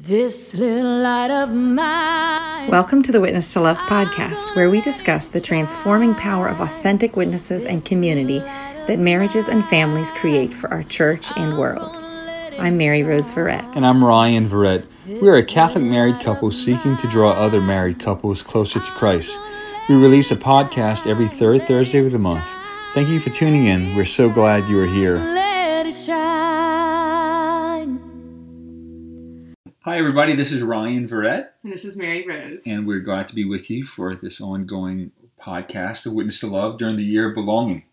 This little light of mine. Welcome to the Witness to Love podcast, where we discuss the transforming power of authentic witnesses and community that marriages and families create for our church and world. I'm Mary Rose Verret. And I'm Ryan Verret. We are a Catholic married couple seeking to draw other married couples closer to Christ. We release a podcast every third Thursday of the month. Thank you for tuning in. We're so glad you are here. Hi, everybody. This is Ryan Verret, And this is Mary Rose. and we're glad to be with you for this ongoing podcast, A Witness to Love, during the year of belonging.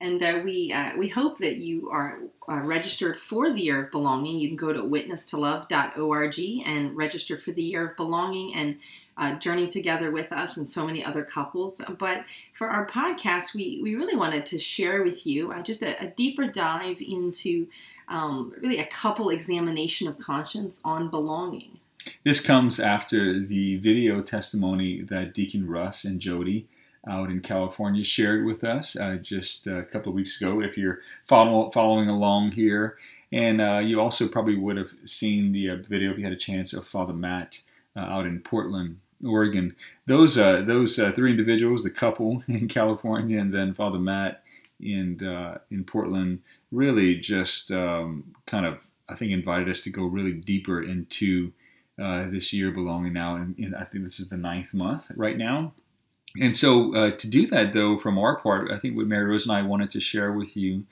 And uh, we uh, we hope that you are uh, registered for the Year of Belonging. You can go to witnesstolove.org and register for the Year of Belonging and uh, journey together with us and so many other couples. But for our podcast, we, we really wanted to share with you uh, just a, a deeper dive into um, really a couple examination of conscience on belonging. This comes after the video testimony that Deacon Russ and Jody out in California shared with us uh, just a couple of weeks ago. If you're follow, following along here, and uh, you also probably would have seen the uh, video if you had a chance of Father Matt uh, out in Portland, Oregon. Those uh, those uh, three individuals, the couple in California, and then Father Matt in in Portland, really just um, kind of I think invited us to go really deeper into uh, this year belonging now, and, and, I think this is the ninth month right now. And so, uh, to do that, though, from our part, I think what Mary Rose and I wanted to share with you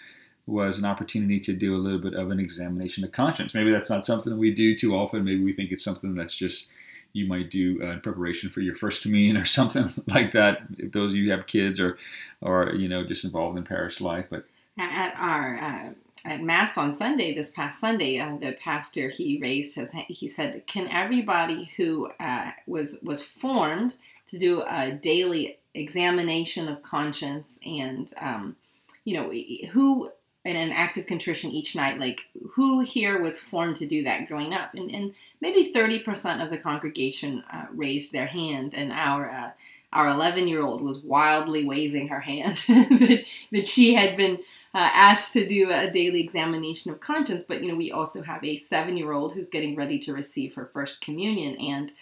was an opportunity to do a little bit of an examination of conscience. Maybe that's not something we do too often. Maybe we think it's something that's just you might do uh, in preparation for your first communion or something like that. If those of you have kids or, or you know, just involved in parish life, but At our uh, at mass on Sunday, this past Sunday, uh, the pastor he raised his hand. He said, "Can everybody who uh, was was formed to do a daily examination of conscience and um, you know who in an act of contrition each night, like who here was formed to do that growing up?" And, and maybe thirty percent of the congregation uh, raised their hand, and our uh, our 11 year old was wildly waving her hand that, that she had been uh, asked to do a daily examination of conscience. But, you know, we also have a seven year old who's getting ready to receive her first communion. And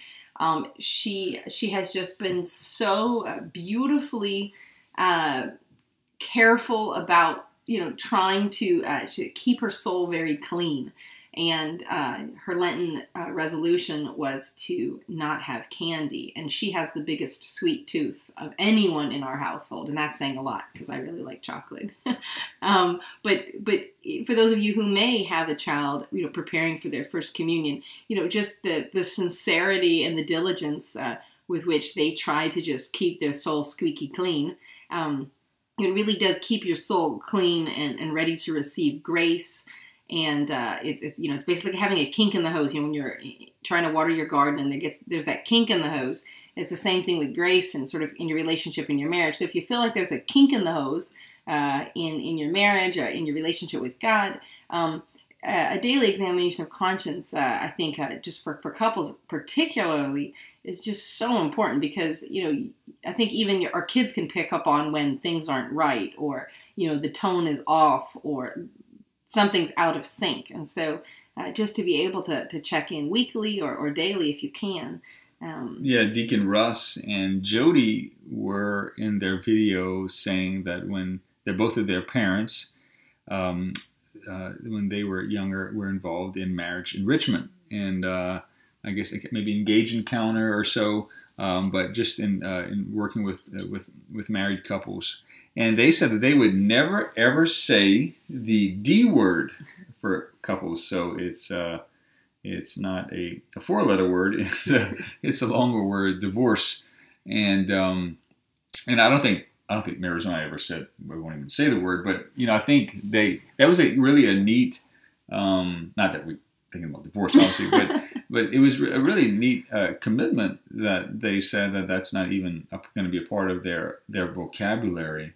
um, she, she has just been so uh, beautifully uh, careful about, you know, trying to, uh, keep her soul very clean. And uh, her Lenten uh, resolution was to not have candy. And she has the biggest sweet tooth of anyone in our household. And that's saying a lot because I really like chocolate. um, but, but for those of you who may have a child, you know, preparing for their first communion, you know, just the, the sincerity and the diligence uh, with which they try to just keep their soul squeaky clean. Um, it really does keep your soul clean and, and ready to receive grace and uh, it's, it's you know it's basically having a kink in the hose. You know when you're trying to water your garden and there gets there's that kink in the hose. It's the same thing with grace and sort of in your relationship in your marriage. So if you feel like there's a kink in the hose uh, in in your marriage or in your relationship with God, um, a daily examination of conscience, uh, I think, uh, just for for couples particularly, is just so important because you know I think even your, our kids can pick up on when things aren't right or you know the tone is off or something's out of sync. And so uh, just to be able to, to check in weekly or, or daily if you can. Um, yeah, Deacon Russ and Jody were in their video saying that when they're both of their parents, um, uh, when they were younger, were involved in marriage enrichment. And uh, I guess maybe engage encounter or so, um, but just in, uh, in working with, uh, with, with married couples and they said that they would never ever say the D word for couples. So it's uh, it's not a, a four letter word. It's a it's a longer word, divorce. And um, and I don't think I don't think I ever said we won't even say the word, but you know I think they that was a really a neat. Um, not that we thinking about divorce, obviously, but but it was a really neat uh, commitment that they said that that's not even going to be a part of their their vocabulary.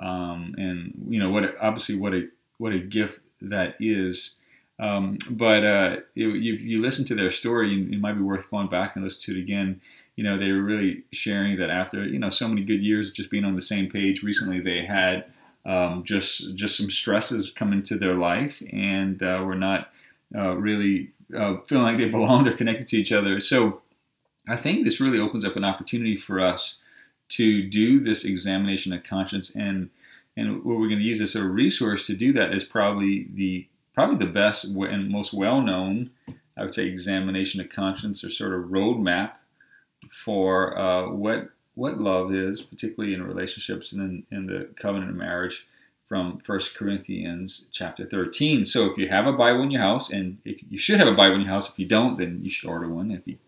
Um, and you know what obviously what a what a gift that is. Um, but uh, it, you, you listen to their story, it might be worth going back and listen to it again. You know, they were really sharing that after you know so many good years just being on the same page. Recently, they had um, just just some stresses come into their life, and uh, were not uh, really uh, feeling like they belong, they're connected to each other. So I think this really opens up an opportunity for us to do this examination of conscience and and what we're going to use as a resource to do that is probably the probably the best and most well known I would say examination of conscience or sort of roadmap for uh, what what love is, particularly in relationships and in, in the covenant of marriage from 1 Corinthians chapter 13. So if you have a Bible in your house, and if you should have a Bible in your house, if you don't, then you should order one. If you,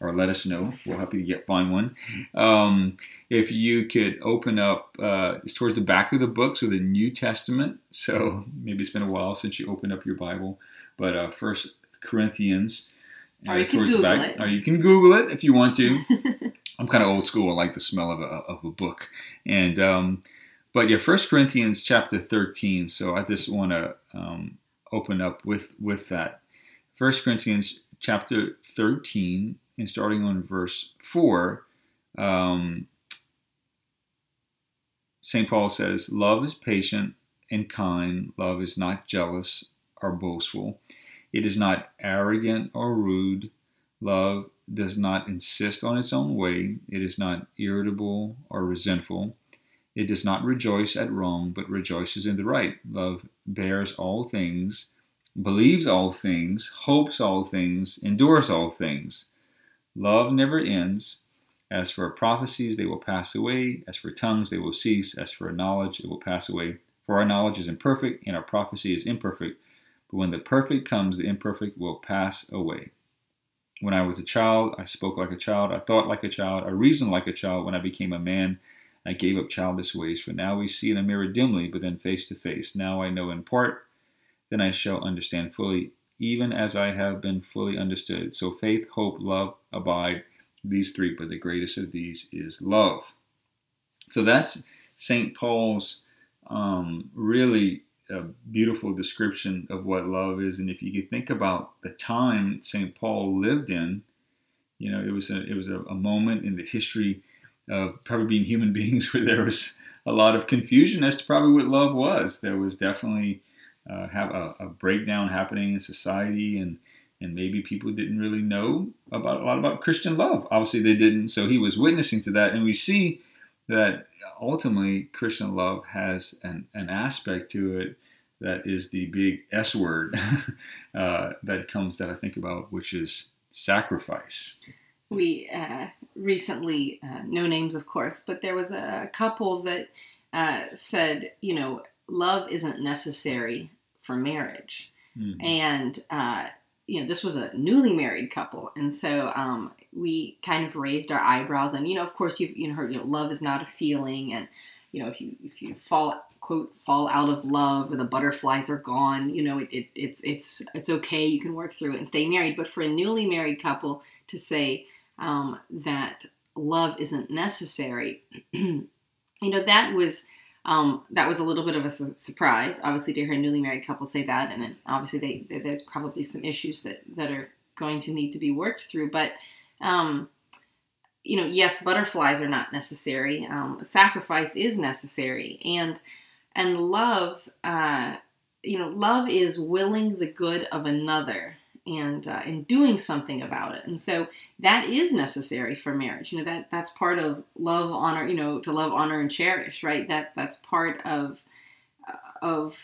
or let us know, we'll help you get find one. Um, if you could open up, uh, it's towards the back of the book, so the New Testament. So maybe it's been a while since you opened up your Bible, but uh, First Corinthians. Uh, or you can Google back, it. Or you can Google it if you want to. I'm kind of old school. I like the smell of a, of a book, and um, but yeah, First Corinthians chapter 13. So I just want to um, open up with with that. First Corinthians chapter 13, and starting on verse 4, um, St. Paul says, Love is patient and kind. Love is not jealous or boastful. It is not arrogant or rude. Love does not insist on its own way. It is not irritable or resentful. It does not rejoice at wrong, but rejoices in the right. Love bears all things, believes all things, hopes all things, endures all things. Love never ends. As for prophecies, they will pass away. As for tongues, they will cease. As for knowledge, it will pass away. For our knowledge is imperfect, and our prophecy is imperfect. But when the perfect comes, the imperfect will pass away. When I was a child, I spoke like a child, I thought like a child, I reasoned like a child. When I became a man, I gave up childish ways, for now we see in a mirror dimly, but then face to face. Now I know in part, then I shall understand fully, even as I have been fully understood. So faith, hope, love abide, these three, but the greatest of these is love. So that's St. Paul's um, really a beautiful description of what love is. And if you think about the time St. Paul lived in, you know, it was a, it was a, a moment in the history of probably being human beings where there was a lot of confusion as to probably what love was. There was definitely uh, have a, a, breakdown happening in society, and and maybe people didn't really know about a lot about Christian love. Obviously, they didn't. So he was witnessing to that, and we see that ultimately Christian love has an, an aspect to it that is the big S word uh, that comes that I think about, which is sacrifice we uh, recently, uh, no names of course, but there was a couple that uh, said, you know, love isn't necessary for marriage. Mm-hmm. And, uh, you know, this was a newly married couple. And so um, we kind of raised our eyebrows. And, you know, of course, you've you know, heard, you know, love is not a feeling. And, you know, if you, if you fall, quote, fall out of love or the butterflies are gone, you know, it, it, it's, it's, it's okay. You can work through it and stay married. But for a newly married couple to say, um, that love isn't necessary. you know, that was um, that was a little bit of a surprise. Obviously, to hear a newly married couple say that, and obviously, they, there's probably some issues that that are going to need to be worked through. But um, you know, yes, butterflies are not necessary. Um, sacrifice is necessary, and and love, uh, you know, love is willing the good of another and uh, and doing something about it. And so that is necessary for marriage. You know that that's part of love, honor. You know, to love, honor, and cherish. Right. That that's part of uh, of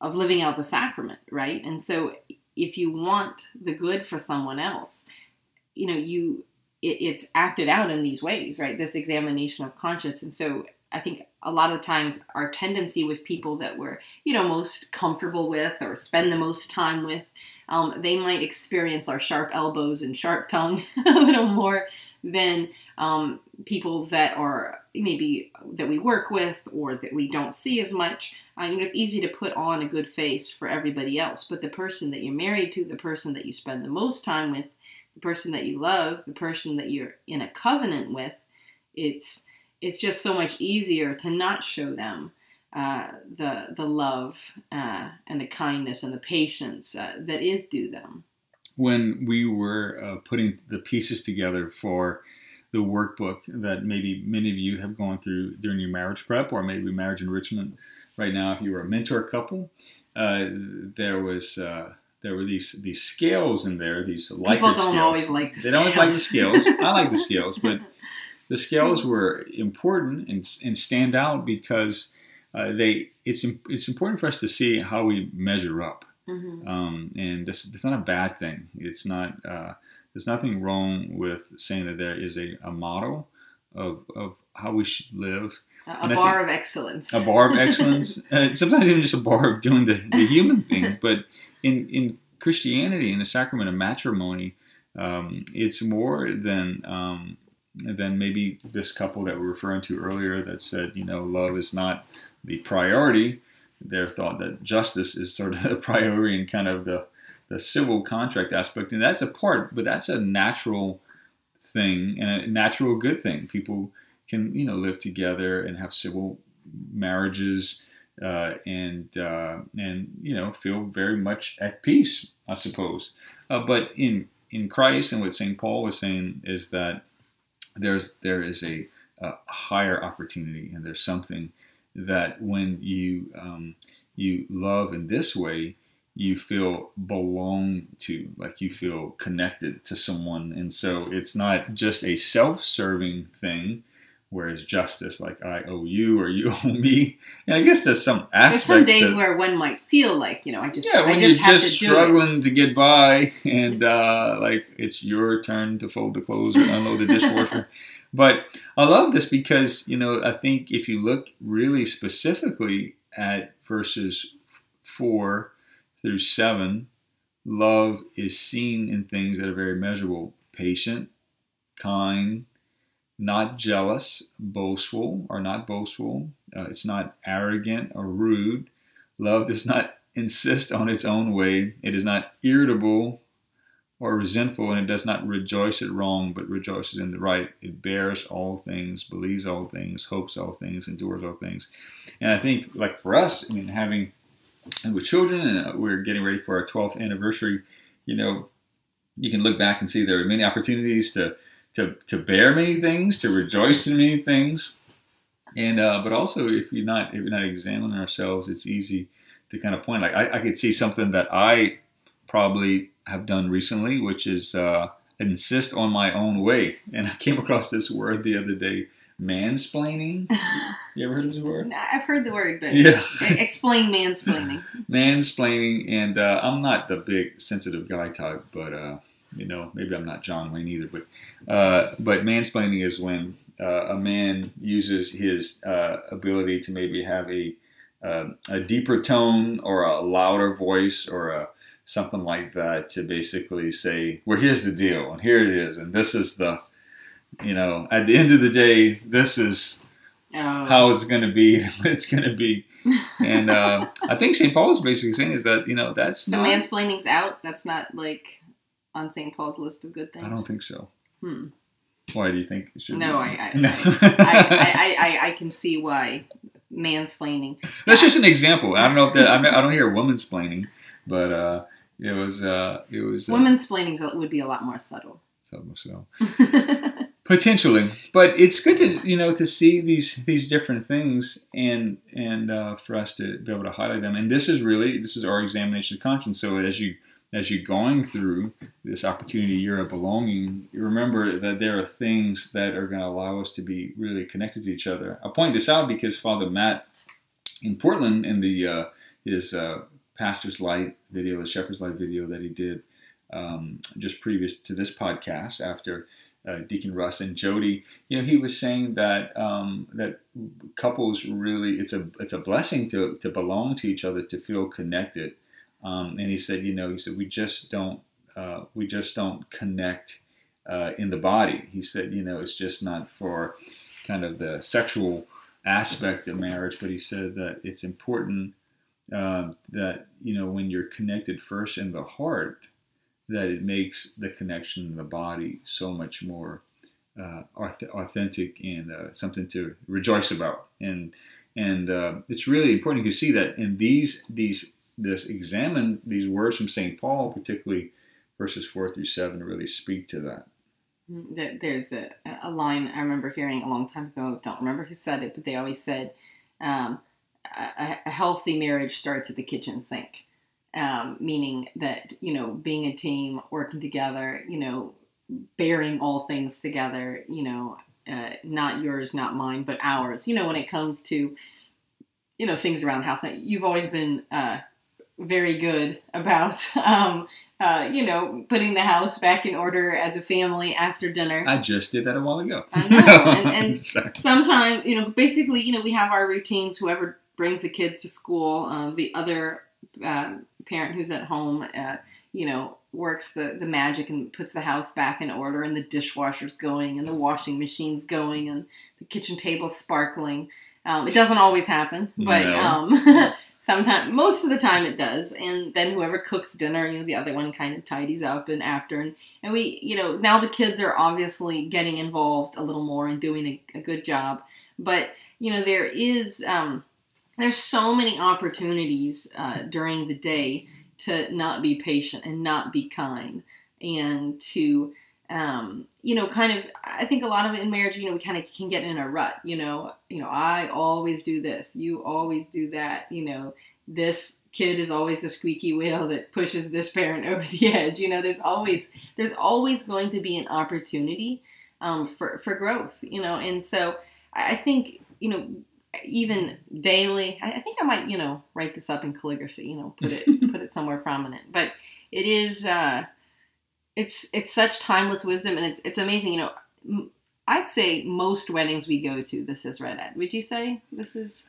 of living out the sacrament. Right. And so if you want the good for someone else, you know you it, it's acted out in these ways. Right. This examination of conscience. And so I think a lot of times our tendency with people that we're you know most comfortable with or spend the most time with um, they might experience our sharp elbows and sharp tongue a little more than um, people that are maybe that we work with or that we don't see as much. Uh, you know, it's easy to put on a good face for everybody else, but the person that you're married to, the person that you spend the most time with, the person that you love, the person that you're in a covenant with, it's it's just so much easier to not show them uh, the the love uh, and the kindness and the patience uh, that is due them. When we were uh, putting the pieces together for the workbook that maybe many of you have gone through during your marriage prep or maybe marriage enrichment right now, if you were a mentor couple, uh, there was there were these these scales in there. These People don't scales. always like the scales. They don't always like the scales. scales. I like the scales, but the scales were important and, and stand out because uh, they it's it's important for us to see how we measure up, Mhm. um, and this it's not a bad thing. It's not uh, there's nothing wrong with saying that there is a, a model of of how we should live, A, And bar of excellence. a bar of excellence. uh, sometimes even just a bar of doing the, the human thing. But in in Christianity, in the sacrament of matrimony, um, it's more than um, than maybe this couple that we are referring to earlier that said, you know, love is not the priority. Their thought that justice is sort of the priority and kind of the the civil contract aspect, and that's a part, but that's a natural thing and a natural good thing. People can you know live together and have civil marriages uh, and uh, and you know feel very much at peace, I suppose. Uh, but in in Christ and what Saint Paul was saying is that there's there is a, a higher opportunity and there's something that when you um, you love in this way you feel belong to like you feel connected to someone. And so it's not just a self-serving thing whereas justice like i owe you or you owe me. And i guess there's some There's some days that- where one might feel like, you know, I just, yeah, when I just you're have just to struggling to get by, and uh, like it's your turn to fold the clothes or unload the dishwasher. but I love this because you know I think if you look really specifically at verses four through seven, love is seen in things that are very measurable: patient, kind, not jealous, boastful or not boastful. Uh, it's not arrogant or rude. Love does not insist on its own way. It is not irritable or resentful, and it does not rejoice at wrong, but rejoices in the right. It bears all things, believes all things, hopes all things, endures all things. And I think, like for us, I mean, having and with children, and uh, we're getting ready for our 12th anniversary, you know, you can look back and see there are many opportunities to to, to bear many things, to rejoice in many things, and uh, but also if you're not if you're not examining ourselves, it's easy to kind of point. Like I, I could see something that I probably have done recently, which is uh, insist on my own way. And I came across this word the other day, mansplaining. You ever heard of this word? I've heard the word, but Yeah. explain mansplaining. mansplaining, and uh, I'm not the big sensitive guy type, but uh, you know, maybe I'm not John Wayne either. But uh, but mansplaining is when uh, a man uses his uh, ability to maybe have a uh, a deeper tone or a louder voice or a something like that to basically say, "Well, here's the deal, and here it is, and this is the." You know, at the end of the day, this is Oh. how it's going to be, it's going to be. And uh, I think St. Paul is basically saying is that, you know, that's so not, mansplaining's out. That's not like on St. Paul's list of good things. I don't think so. Hmm. Why do you think it should No, be? I, I, No. I, I, I, I, can see why mansplaining. That's just an example. I don't know if that, I, don't hear women's splaining, but uh, it was, uh, it was, uh, Women's splaining would be a lot more subtle. so, so. Potentially, but it's good to you know to see these these different things and and uh, for us to be able to highlight them. And this is really this is our examination of conscience. So as you as you're going through this opportunity year of belonging, you remember that there are things that are going to allow us to be really connected to each other. I point this out because Father Matt in Portland in the uh, his uh, Pastor's Light video, the Shepherd's Light video that he did um, just previous to this podcast after uh, Deacon Russ and Jody, you know, he was saying that um, that couples really it's a it's a blessing to to belong to each other to feel connected. Um, and he said, you know, he said we just don't uh, we just don't connect uh, in the body. He said, you know, it's just not for kind of the sexual aspect of marriage, but he said that it's important um, that you know when you're connected first in the heart that it makes the connection in the body so much more uh, authentic and uh, something to rejoice about. And and uh, it's really important to see that in these these this examine these words from Saint Paul, particularly verses four through seven, really speak to that. There- There's a, a line I remember hearing a long time ago. Don't remember who said it, but they always said um, a, a healthy marriage starts at the kitchen sink. um, meaning that you know being a team, working together, you know, bearing all things together, you know, uh, not yours, not mine, but ours. You know, when it comes to you know things around the house. Now, you've always been uh, very good about um, uh, you know putting the house back in order as a family after dinner. I just did that a while ago. I know, and, and sometimes you know, basically, you know, we have our routines. Whoever brings the kids to school, uh, the other uh, parent who's at home, uh, you know, works the the magic and puts the house back in order, and the dishwasher's going, and the washing machine's going, and the kitchen table's sparkling. Um, it doesn't always happen, but No. um, sometimes, most of the time, it does. And then whoever cooks dinner, you know, the other one kind of tidies up and after. And, and we, you know, now the kids are obviously getting involved a little more and doing a, a good job. But you know, there is um, there's so many opportunities uh, during the day to not be patient and not be kind and to um, you know, kind of, I think a lot of it in marriage, you know, we kind of can get in a rut, you know, you know, I always do this, you always do that, you know, this kid is always the squeaky wheel that pushes this parent over the edge. You know, there's always, there's always going to be an opportunity um, for, for growth, you know, and so I I think, you know, even daily, I I think I might, you know, write this up in calligraphy, you know, put it, put it somewhere prominent, but it is, uh, it's it's such timeless wisdom and it's it's amazing you know m- i'd say most weddings we go to this is read at would you say this is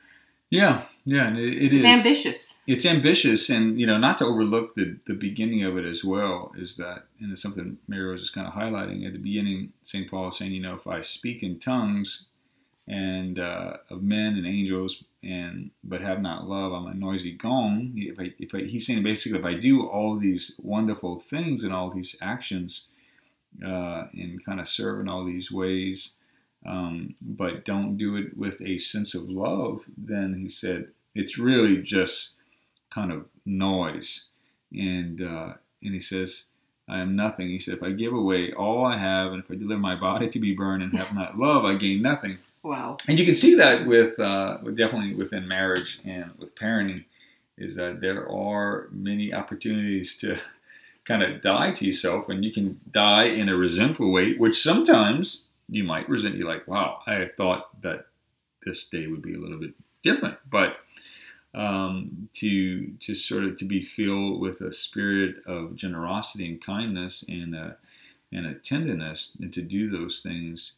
Yeah, yeah, and it, it it's is. ambitious It's ambitious, and you know, not to overlook the the beginning of it as well. Is that, and it's something Mary Rose is kind of highlighting at the beginning. Saint Paul is saying, you know, if I speak in tongues and uh, of men and angels, and but have not love, I'm a noisy gong. If I, if I, he's saying basically, if I do all these wonderful things and all these actions, uh, and kind of serve in all these ways, um, but don't do it with a sense of love, then he said it's really just kind of noise. And uh, and he says, I am nothing. He said, if I give away all I have, and if I deliver my body to be burned and have not love, I gain nothing. Wow And you can see that with uh, definitely within marriage and with parenting, is that there are many opportunities to kind of die to yourself, and you can die in a resentful way, which sometimes you might resent. You're like, wow, I thought that this day would be a little bit different, but um, to to sort of to be filled with a spirit of generosity and kindness and a, and a tenderness, and to do those things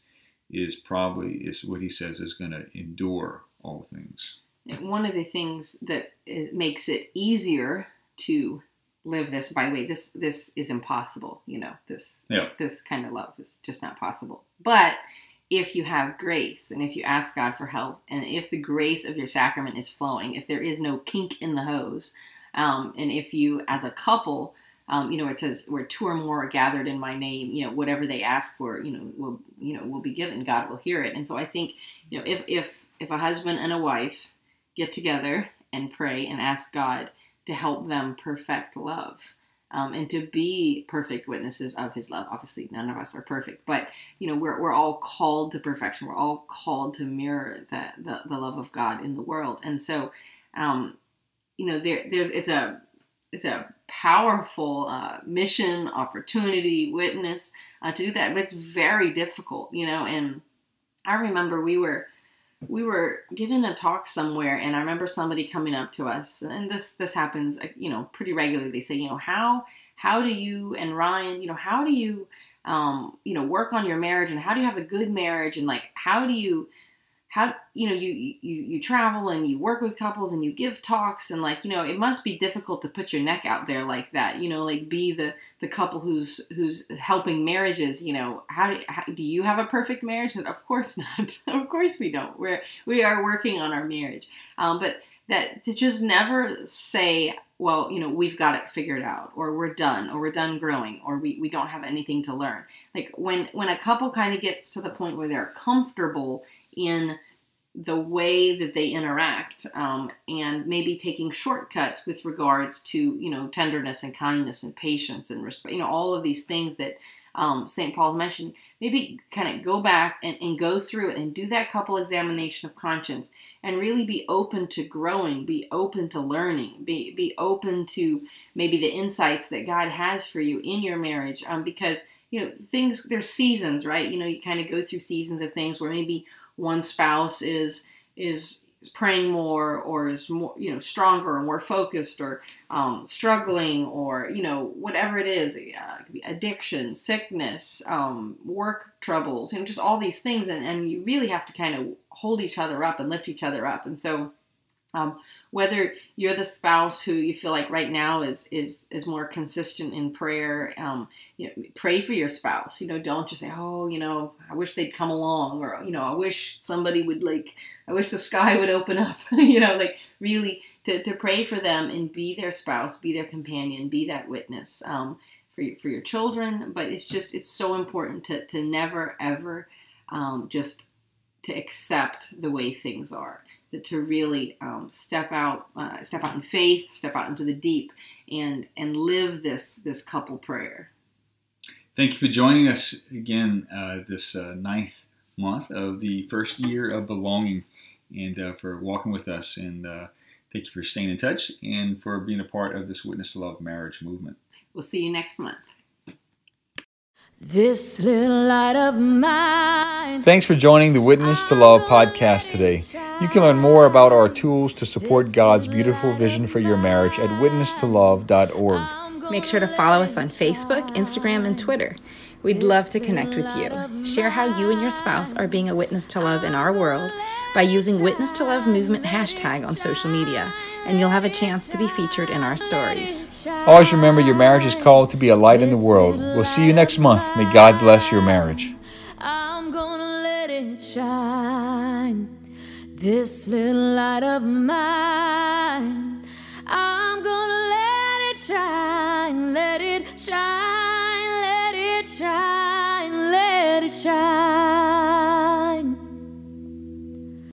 is probably is what he says is going to endure all things. one of the things that makes it easier to live this by the way this this is impossible you know this Yeah. this kind of love is just not possible but if you have grace and if you ask god for help and if the grace of your sacrament is flowing if there is no kink in the hose um, and if you as a couple um, you know it says where two or more are gathered in my name you know whatever they ask for you know will you know will be given god will hear it and so i think you know if if if a husband and a wife get together and pray and ask God to help them perfect love um, and to be perfect witnesses of His love. Obviously, none of us are perfect, but you know we're, we're all called to perfection. We're all called to mirror that the, the love of God in the world, and so um, you know there there's it's a it's a powerful uh, mission, opportunity, witness uh, to do that, but it's very difficult, you know. And I remember we were we were given a talk somewhere and i remember somebody coming up to us and this this happens uh, you know pretty regularly they say you know how how do you and ryan you know how do you um you know work on your marriage and how do you have a good marriage and like how do you how you know you you you travel and you work with couples and you give talks and like you know it must be difficult to put your neck out there like that you know like be the the couple who's who's helping marriages you know. How do, how, do you have a perfect marriage? And of course not. Of course we don't. We're we are working on our marriage. Um, but that to just never say well you know we've got it figured out or we're done or we're done growing or we, we don't have anything to learn. Like when when a couple kind of gets to the point where they're comfortable in the way that they interact um, and maybe taking shortcuts with regards to you know tenderness and kindness and patience and respect you know all of these things that um, St. Paul's mentioned, maybe kind of go back and, and go through it and do that couple examination of conscience and really be open to growing, be open to learning, be, be open to maybe the insights that God has for you in your marriage. Um, because, you know, things, there's seasons, right? You know, you kind of go through seasons of things where maybe one spouse is, is praying more or is more you know stronger or more focused or um, struggling or you know whatever it is uh, addiction sickness um, work troubles and just all these things. And, and you really have to kind of hold each other up and lift each other up. And so um, whether you're the spouse who you feel like right now is is is more consistent in prayer, um, you know, pray for your spouse. You know, don't just say, "Oh, you know, I wish they'd come along," or you know, "I wish somebody would like, I wish the sky would open up." you know, like really to, to pray for them and be their spouse, be their companion, be that witness um, for your, for your children. But it's just it's so important to to never ever um, just to accept the way things are to really um, step out, uh, step out in faith, step out into the deep, and and live this this couple prayer. Thank you for joining us again uh, this uh, ninth month of the first year of belonging, and uh, for walking with us. And uh, thank you for staying in touch and for being a part of this Witness to Love marriage movement. We'll see you next month. This little light of mine. Thanks for joining the Witness to Love podcast today. You can learn more about our tools to support God's beautiful vision for your marriage at witnesstolove.org. Make sure to follow us on Facebook, Instagram, and Twitter. We'd love to connect with you. Share how you and your spouse are being a witness to love in our world by using Witness to Love Movement hashtag on social media, and you'll have a chance to be featured in our stories. Always remember your marriage is called to be a light in the world. We'll see you next month. May God bless your marriage. I'm gonna let it shine. This little light of mine. I'm gonna let it shine, let it shine.